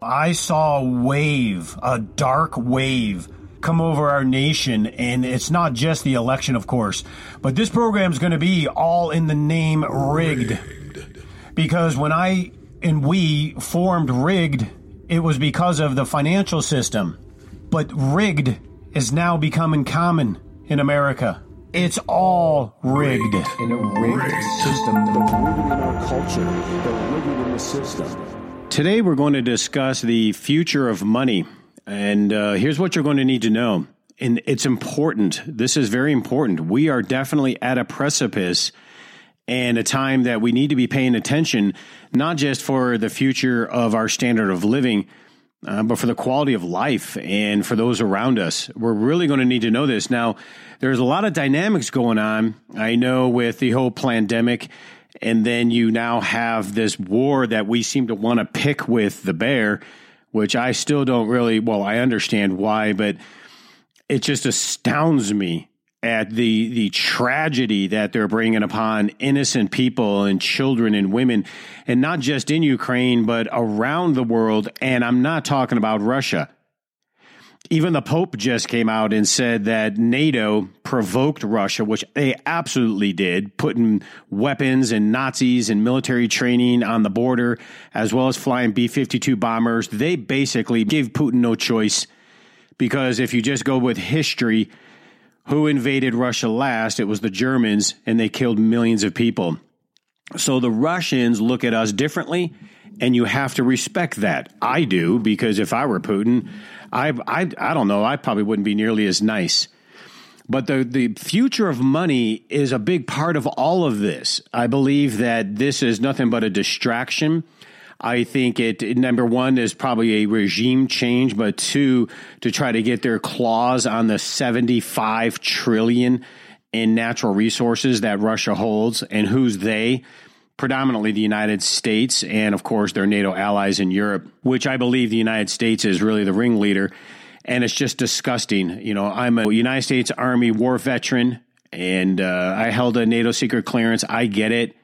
I saw a wave, a dark wave come over our nation. And it's not just the election, of course, but this program is going to be all in the name rigged. rigged. Because when I and we formed rigged, it was because of the financial system. But rigged is now becoming common in America. It's all rigged. rigged. In a rigged, rigged. system, the rigged in our culture, the rigged in the system. Today we're going to discuss the future of money. And uh, here's what you're going to need to know. And it's important. This is very important. We are definitely at a precipice and a time that we need to be paying attention, not just for the future of our standard of living, uh, but for the quality of life and for those around us. We're really going to need to know this. Now, there's a lot of dynamics going on. I know with the whole pandemic, and then you now have this war that we seem to want to pick with the bear, which I still don't really, well, I understand why, but it just astounds me at the the tragedy that they're bringing upon innocent people and children and women and not just in Ukraine but around the world. And I'm not talking about Russia even the Pope just came out and said that NATO provoked Russia, which they absolutely did, putting weapons and Nazis and military training on the border, as well as flying B 52 bombers. They basically gave Putin no choice because if you just go with history, who invaded Russia last? It was the Germans, and they killed millions of people. So the Russians look at us differently, and you have to respect that. I do because if I were Putin, I I I don't know, I probably wouldn't be nearly as nice. But the, the future of money is a big part of all of this. I believe that this is nothing but a distraction I think it number one is probably a regime change, but two to try to get their claws on the 75 trillion in natural resources that Russia holds and who's they predominantly the United States and of course their NATO allies in Europe, which I believe the United States is really the ringleader and it's just disgusting. You know, I'm a United States Army war veteran and uh, I held a NATO secret clearance. I get it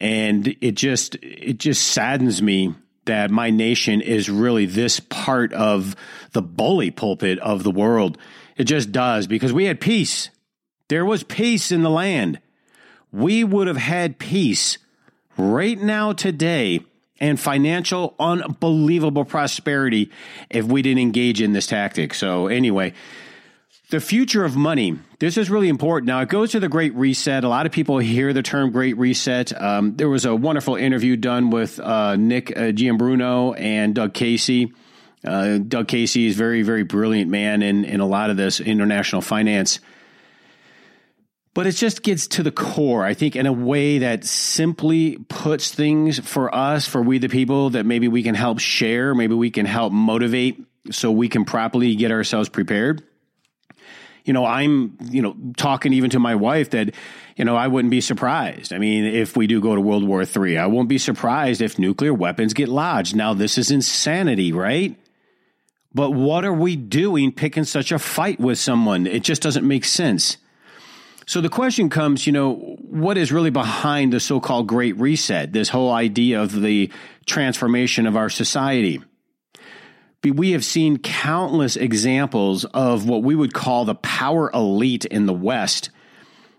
and it just it just saddens me that my nation is really this part of the bully pulpit of the world. It just does because we had peace. There was peace in the land. We would have had peace right now today and financial unbelievable prosperity if we didn't engage in this tactic. So anyway, the future of money. This is really important. Now, it goes to the Great Reset. A lot of people hear the term Great Reset. Um, there was a wonderful interview done with uh, Nick uh, Giambruno and Doug Casey. Uh, Doug Casey is very, very brilliant man in, in a lot of this international finance. But it just gets to the core, I think, in a way that simply puts things for us, for we the people, that maybe we can help share, maybe we can help motivate so we can properly get ourselves prepared you know, I'm, you know, talking even to my wife that, you know, I wouldn't be surprised. I mean, if we do go to World War III, I won't be surprised if nuclear weapons get lodged. Now, this is insanity, right? But what are we doing picking such a fight with someone? It just doesn't make sense. So the question comes, you know, what is really behind the so called Great Reset, this whole idea of the transformation of our society? we have seen countless examples of what we would call the power elite in the West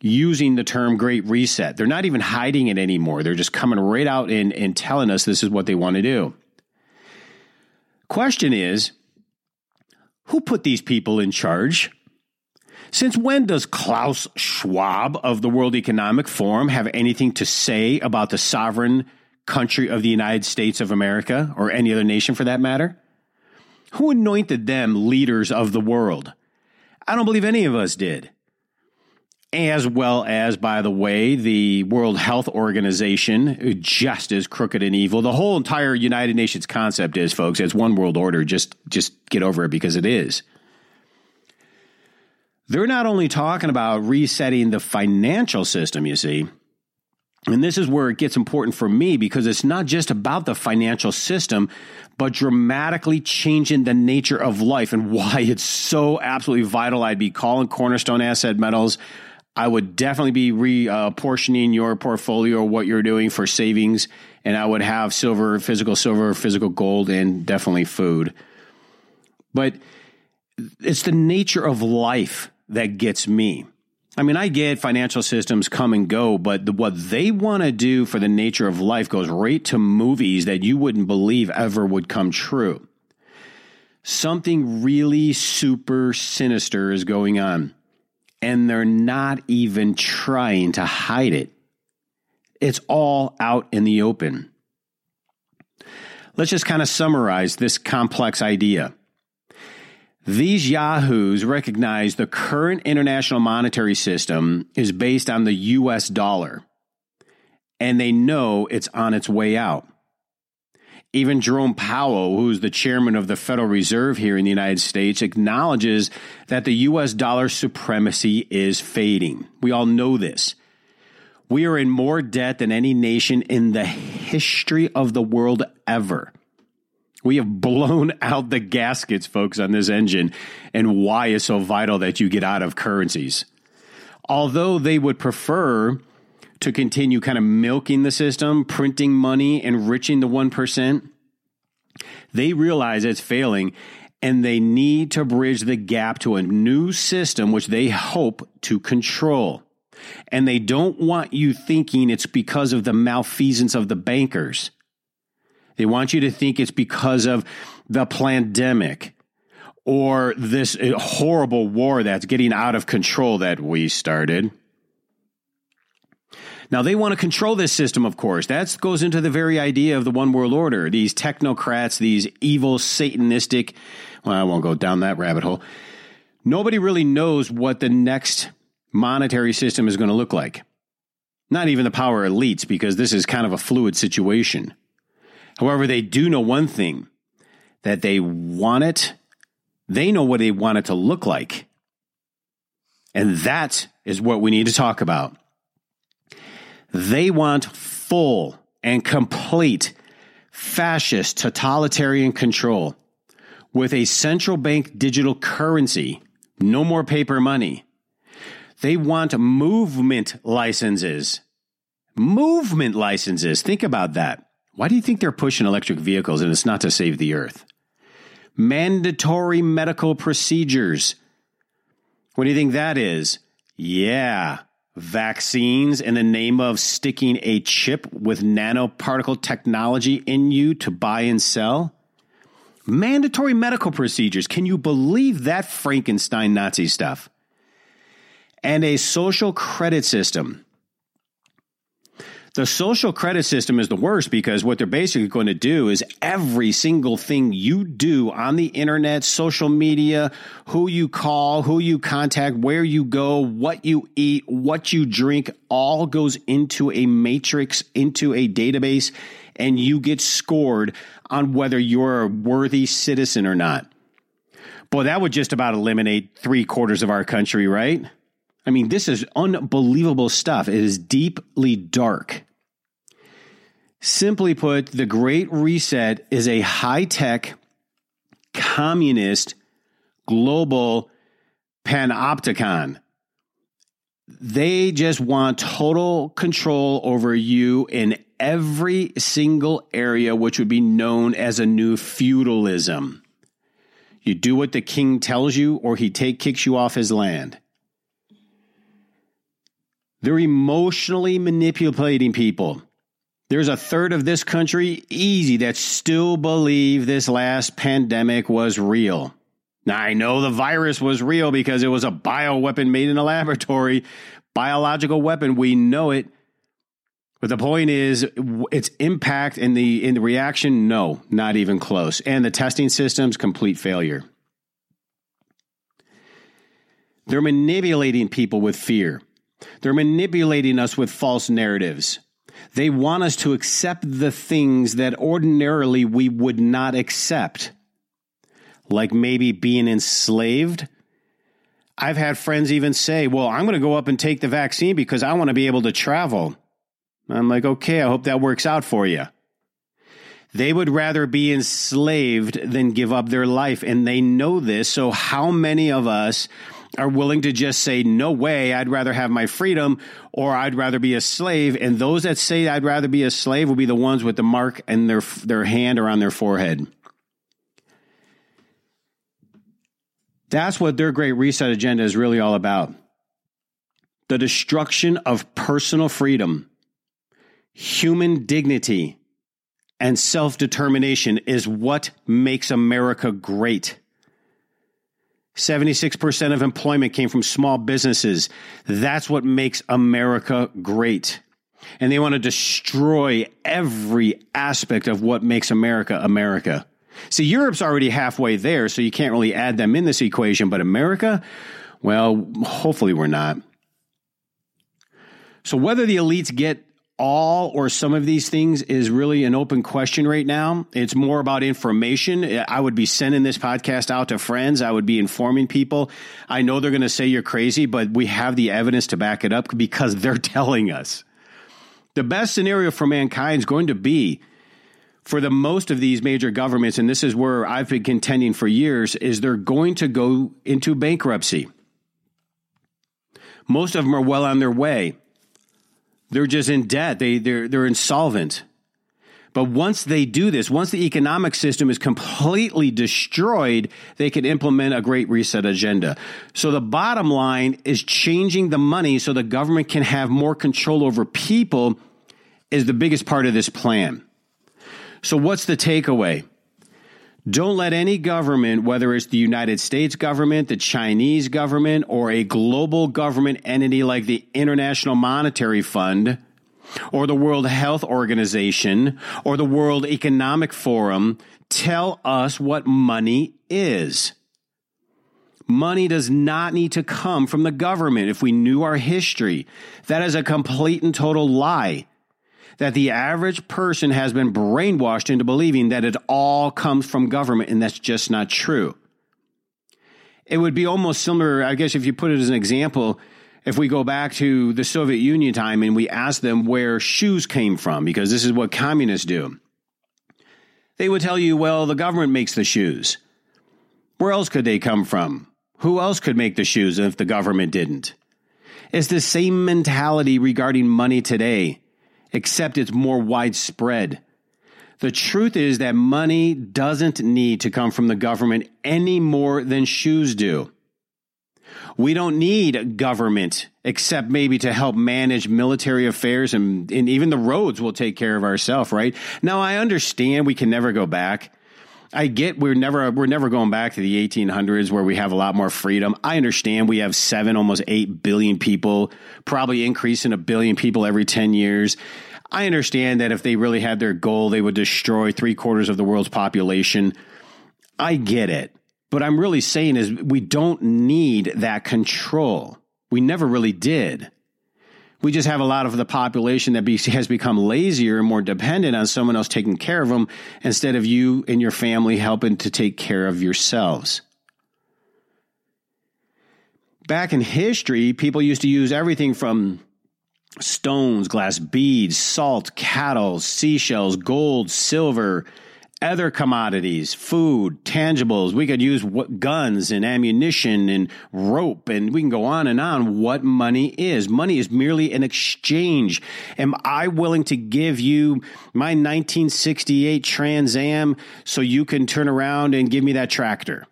using the term Great Reset. They're not even hiding it anymore. They're just coming right out and, and telling us this is what they want to do. Question is who put these people in charge? Since when does Klaus Schwab of the World Economic Forum have anything to say about the sovereign country of the United States of America or any other nation for that matter? Who anointed them leaders of the world? I don't believe any of us did. As well as, by the way, the World Health Organization, just as crooked and evil. The whole entire United Nations concept is, folks, it's one world order. Just, just get over it because it is. They're not only talking about resetting the financial system, you see, and this is where it gets important for me because it's not just about the financial system, but dramatically changing the nature of life and why it's so absolutely vital. I'd be calling Cornerstone Asset Metals I would definitely be reapportioning your portfolio, or what you're doing for savings, and I would have silver, physical silver, physical gold, and definitely food. But it's the nature of life that gets me. I mean, I get financial systems come and go, but the, what they want to do for the nature of life goes right to movies that you wouldn't believe ever would come true. Something really super sinister is going on, and they're not even trying to hide it. It's all out in the open. Let's just kind of summarize this complex idea. These yahoos recognize the current international monetary system is based on the US dollar, and they know it's on its way out. Even Jerome Powell, who's the chairman of the Federal Reserve here in the United States, acknowledges that the US dollar supremacy is fading. We all know this. We are in more debt than any nation in the history of the world ever. We have blown out the gaskets, folks, on this engine, and why is so vital that you get out of currencies. Although they would prefer to continue kind of milking the system, printing money, enriching the 1%, they realize it's failing and they need to bridge the gap to a new system which they hope to control. And they don't want you thinking it's because of the malfeasance of the bankers. They want you to think it's because of the pandemic or this uh, horrible war that's getting out of control that we started. Now, they want to control this system, of course. That goes into the very idea of the one world order. These technocrats, these evil, satanistic, well, I won't go down that rabbit hole. Nobody really knows what the next monetary system is going to look like. Not even the power elites, because this is kind of a fluid situation. However, they do know one thing that they want it, they know what they want it to look like. And that is what we need to talk about. They want full and complete fascist totalitarian control with a central bank digital currency, no more paper money. They want movement licenses. Movement licenses. Think about that. Why do you think they're pushing electric vehicles and it's not to save the earth? Mandatory medical procedures. What do you think that is? Yeah, vaccines in the name of sticking a chip with nanoparticle technology in you to buy and sell? Mandatory medical procedures. Can you believe that Frankenstein Nazi stuff? And a social credit system the social credit system is the worst because what they're basically going to do is every single thing you do on the internet, social media, who you call, who you contact, where you go, what you eat, what you drink, all goes into a matrix, into a database, and you get scored on whether you're a worthy citizen or not. Boy, that would just about eliminate three quarters of our country, right? I mean, this is unbelievable stuff. It is deeply dark. Simply put, the Great Reset is a high tech, communist, global panopticon. They just want total control over you in every single area, which would be known as a new feudalism. You do what the king tells you, or he take kicks you off his land. They're emotionally manipulating people. There's a third of this country, easy, that still believe this last pandemic was real. Now, I know the virus was real because it was a bioweapon made in a laboratory, biological weapon. We know it. But the point is, its impact in the in the reaction, no, not even close. And the testing systems, complete failure. They're manipulating people with fear. They're manipulating us with false narratives. They want us to accept the things that ordinarily we would not accept, like maybe being enslaved. I've had friends even say, Well, I'm going to go up and take the vaccine because I want to be able to travel. I'm like, Okay, I hope that works out for you. They would rather be enslaved than give up their life. And they know this. So, how many of us are willing to just say, no way, I'd rather have my freedom or I'd rather be a slave. And those that say I'd rather be a slave will be the ones with the mark and their, their hand or on their forehead. That's what their great reset agenda is really all about. The destruction of personal freedom, human dignity, and self determination is what makes America great. 76% of employment came from small businesses. That's what makes America great. And they want to destroy every aspect of what makes America America. See, Europe's already halfway there, so you can't really add them in this equation, but America, well, hopefully we're not. So whether the elites get all or some of these things is really an open question right now. It's more about information. I would be sending this podcast out to friends. I would be informing people. I know they're going to say you're crazy, but we have the evidence to back it up because they're telling us. The best scenario for mankind is going to be for the most of these major governments, and this is where I've been contending for years, is they're going to go into bankruptcy. Most of them are well on their way. They're just in debt. They they're they're insolvent. But once they do this, once the economic system is completely destroyed, they can implement a great reset agenda. So the bottom line is changing the money so the government can have more control over people is the biggest part of this plan. So what's the takeaway? Don't let any government, whether it's the United States government, the Chinese government, or a global government entity like the International Monetary Fund, or the World Health Organization, or the World Economic Forum, tell us what money is. Money does not need to come from the government if we knew our history. That is a complete and total lie that the average person has been brainwashed into believing that it all comes from government, and that's just not true. It would be almost similar, I guess, if you put it as an example, if we go back to the Soviet Union time and we ask them where shoes came from, because this is what communists do. They would tell you, well, the government makes the shoes. Where else could they come from? Who else could make the shoes if the government didn't? It's the same mentality regarding money today except it's more widespread. The truth is that money doesn't need to come from the government any more than shoes do. We don't need government except maybe to help manage military affairs and, and even the roads will take care of ourselves, right? Now I understand we can never go back. I get we're never we're never going back to the 1800s where we have a lot more freedom. I understand we have 7 almost 8 billion people, probably increasing a billion people every 10 years. I understand that if they really had their goal, they would destroy three quarters of the world's population. I get it. But I'm really saying is we don't need that control. We never really did. We just have a lot of the population that be, has become lazier and more dependent on someone else taking care of them instead of you and your family helping to take care of yourselves. Back in history, people used to use everything from stones, glass beads, salt, cattle, seashells, gold, silver, other commodities, food, tangibles. We could use guns and ammunition and rope, and we can go on and on. What money is? Money is merely an exchange. Am I willing to give you my 1968 Trans Am so you can turn around and give me that tractor?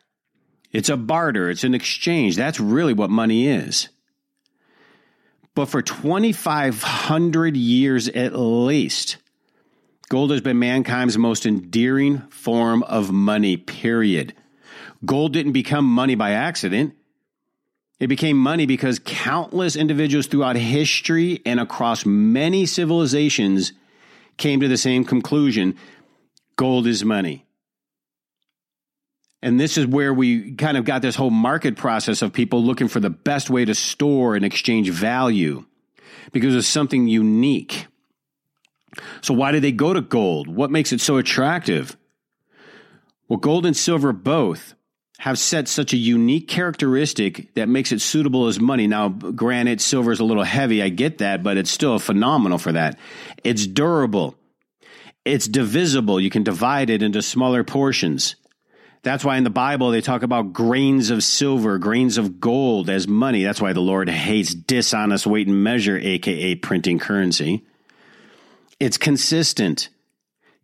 It's a barter. It's an exchange. That's really what money is. But for 2,500 years at least, gold has been mankind's most endearing form of money, period. Gold didn't become money by accident. It became money because countless individuals throughout history and across many civilizations came to the same conclusion gold is money. And this is where we kind of got this whole market process of people looking for the best way to store and exchange value because it's something unique. So, why do they go to gold? What makes it so attractive? Well, gold and silver both have set such a unique characteristic that makes it suitable as money. Now, granted, silver is a little heavy. I get that, but it's still phenomenal for that. It's durable. It's divisible. You can divide it into smaller portions. That's why in the Bible they talk about grains of silver, grains of gold as money. That's why the Lord hates dishonest weight and measure, aka printing currency. It's consistent,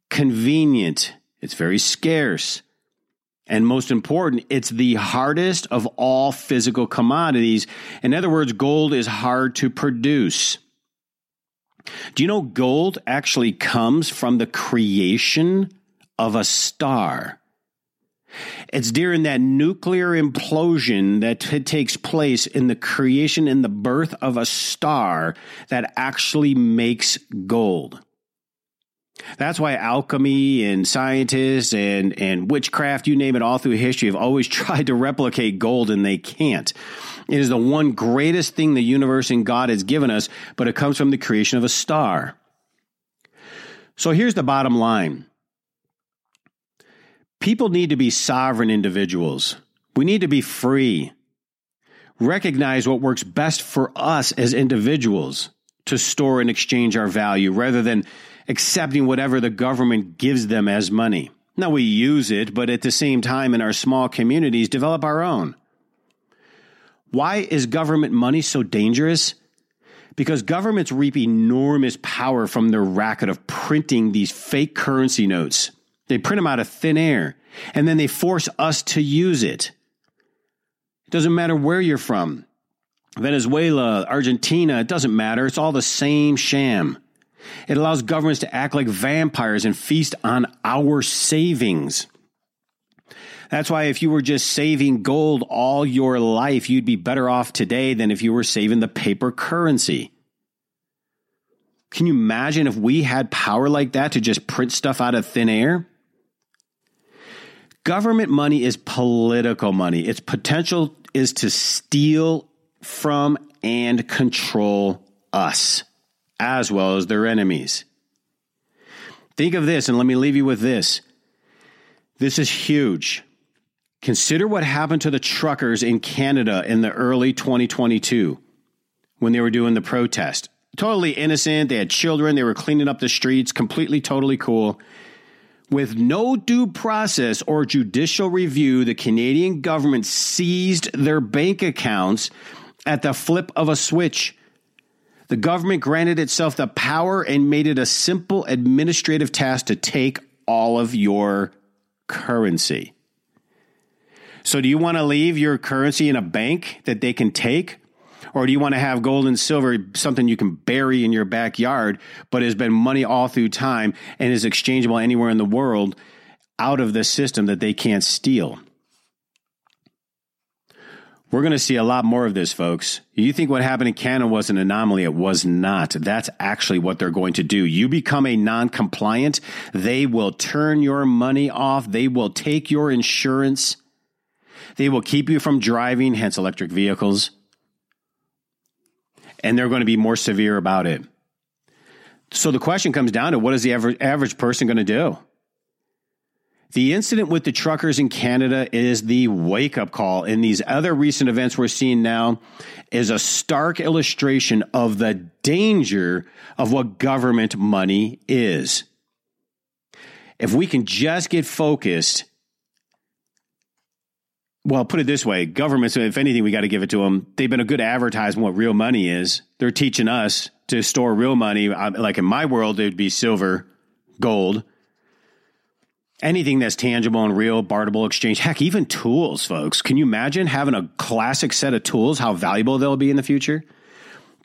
convenient, it's very scarce. And most important, it's the hardest of all physical commodities. In other words, gold is hard to produce. Do you know gold actually comes from the creation of a star? It's during that nuclear implosion that t- takes place in the creation and the birth of a star that actually makes gold. That's why alchemy and scientists and, and witchcraft, you name it, all through history have always tried to replicate gold and they can't. It is the one greatest thing the universe and God has given us, but it comes from the creation of a star. So here's the bottom line people need to be sovereign individuals. We need to be free. Recognize what works best for us as individuals to store and exchange our value rather than accepting whatever the government gives them as money. Now we use it, but at the same time, in our small communities, develop our own. Why is government money so dangerous? Because governments reap enormous power from their racket of printing these fake currency notes. They print them out of thin air, and then they force us to use it. It doesn't matter where you're from Venezuela, Argentina, it doesn't matter. It's all the same sham. It allows governments to act like vampires and feast on our savings. That's why if you were just saving gold all your life, you'd be better off today than if you were saving the paper currency. Can you imagine if we had power like that to just print stuff out of thin air? Government money is political money. Its potential is to steal from and control us as well as their enemies. Think of this, and let me leave you with this. This is huge. Consider what happened to the truckers in Canada in the early 2022 when they were doing the protest. Totally innocent. They had children. They were cleaning up the streets, completely, totally cool. With no due process or judicial review, the Canadian government seized their bank accounts at the flip of a switch. The government granted itself the power and made it a simple administrative task to take all of your currency. So, do you want to leave your currency in a bank that they can take? Or do you want to have gold and silver, something you can bury in your backyard, but has been money all through time and is exchangeable anywhere in the world out of the system that they can't steal? We're going to see a lot more of this, folks. You think what happened in Canada was an anomaly? It was not. That's actually what they're going to do. You become a non compliant, they will turn your money off, they will take your insurance, they will keep you from driving, hence electric vehicles, and they're going to be more severe about it. So the question comes down to what is the average, average person going to do? The incident with the truckers in Canada is the wake up call. And these other recent events we're seeing now is a stark illustration of the danger of what government money is. If we can just get focused, well, put it this way governments, if anything, we got to give it to them. They've been a good advertisement what real money is. They're teaching us to store real money. Like in my world, it would be silver, gold anything that's tangible and real, barterable exchange, heck, even tools, folks. Can you imagine having a classic set of tools, how valuable they'll be in the future?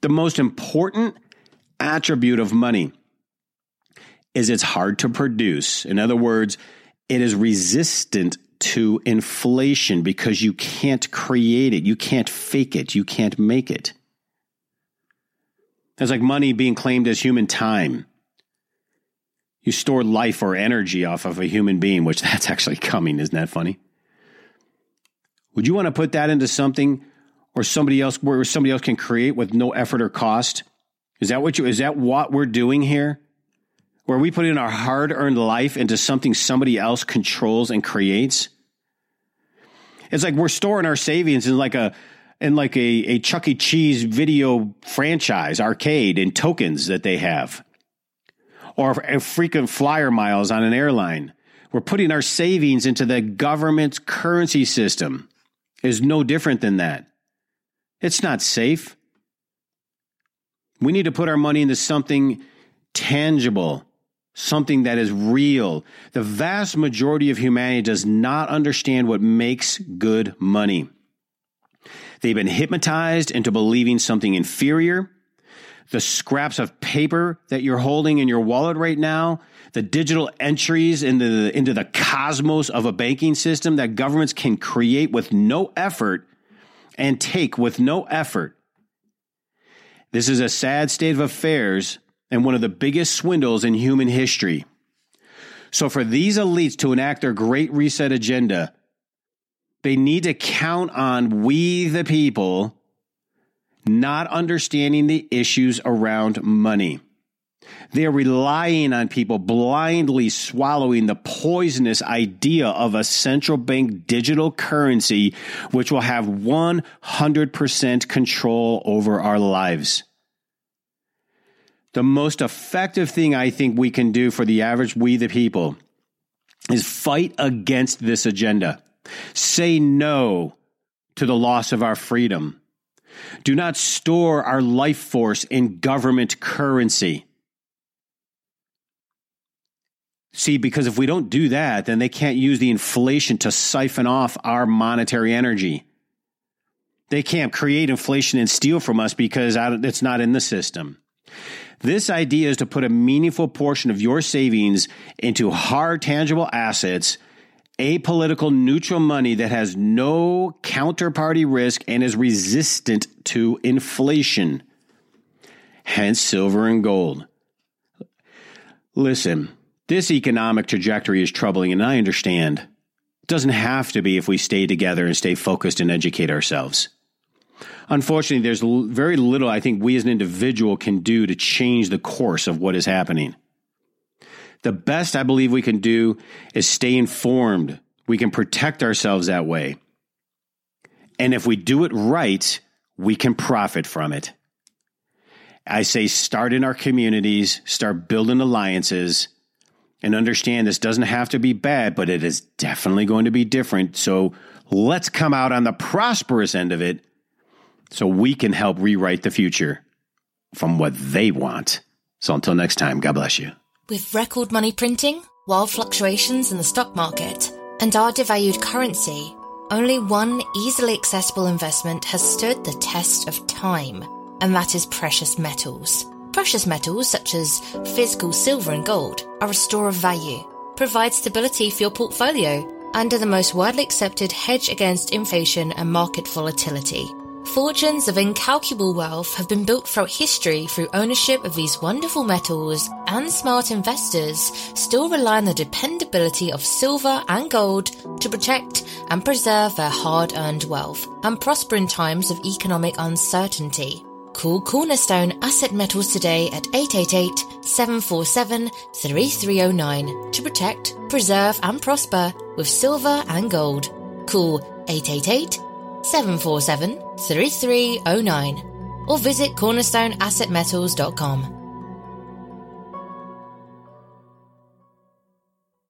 The most important attribute of money is it's hard to produce. In other words, it is resistant to inflation because you can't create it, you can't fake it, you can't make it. It's like money being claimed as human time. You store life or energy off of a human being, which that's actually coming. Isn't that funny? Would you want to put that into something or somebody else where somebody else can create with no effort or cost? Is that what you is that what we're doing here? Where we put in our hard-earned life into something somebody else controls and creates? It's like we're storing our savings in like a in like a, a Chuck E. Cheese video franchise arcade in tokens that they have or frequent flyer miles on an airline. We're putting our savings into the government's currency system. Is no different than that. It's not safe. We need to put our money into something tangible, something that is real. The vast majority of humanity does not understand what makes good money. They've been hypnotized into believing something inferior. The scraps of paper that you're holding in your wallet right now, the digital entries into the, into the cosmos of a banking system that governments can create with no effort and take with no effort. This is a sad state of affairs and one of the biggest swindles in human history. So, for these elites to enact their great reset agenda, they need to count on we, the people, not understanding the issues around money. They are relying on people blindly swallowing the poisonous idea of a central bank digital currency, which will have 100% control over our lives. The most effective thing I think we can do for the average we, the people, is fight against this agenda. Say no to the loss of our freedom. Do not store our life force in government currency. See, because if we don't do that, then they can't use the inflation to siphon off our monetary energy. They can't create inflation and steal from us because it's not in the system. This idea is to put a meaningful portion of your savings into hard, tangible assets, apolitical, neutral money that has no counterparty risk and is resistant to inflation. Hence, silver and gold. Listen, this economic trajectory is troubling, and I understand. It doesn't have to be if we stay together and stay focused and educate ourselves unfortunately, there's very little I think we as an individual can do to change the course of what is happening. The best I believe we can do is stay informed. We can protect ourselves that way. And if we do it right, we can profit from it. I say start in our communities, start building alliances, and understand this doesn't have to be bad, but it is definitely going to be different. So let's come out on the prosperous end of it so we can help rewrite the future from what they want. So until next time, God bless you. With record money printing, wild fluctuations in the stock market, and our devalued currency, only one easily accessible investment has stood the test of time, and that is precious metals. Precious metals such as physical silver and gold are a store of value, provide stability for your portfolio, and are the most widely accepted hedge against inflation and market volatility. Fortunes of incalculable wealth have been built throughout history through ownership of these wonderful metals, and smart investors still rely on the dependability of silver and gold to protect and preserve their hard earned wealth and prosper in times of economic uncertainty. Call Cornerstone Asset Metals today at 888 747 3309 to protect, preserve, and prosper with silver and gold. Call 888 747 3309 or visit cornerstoneassetmetals.com.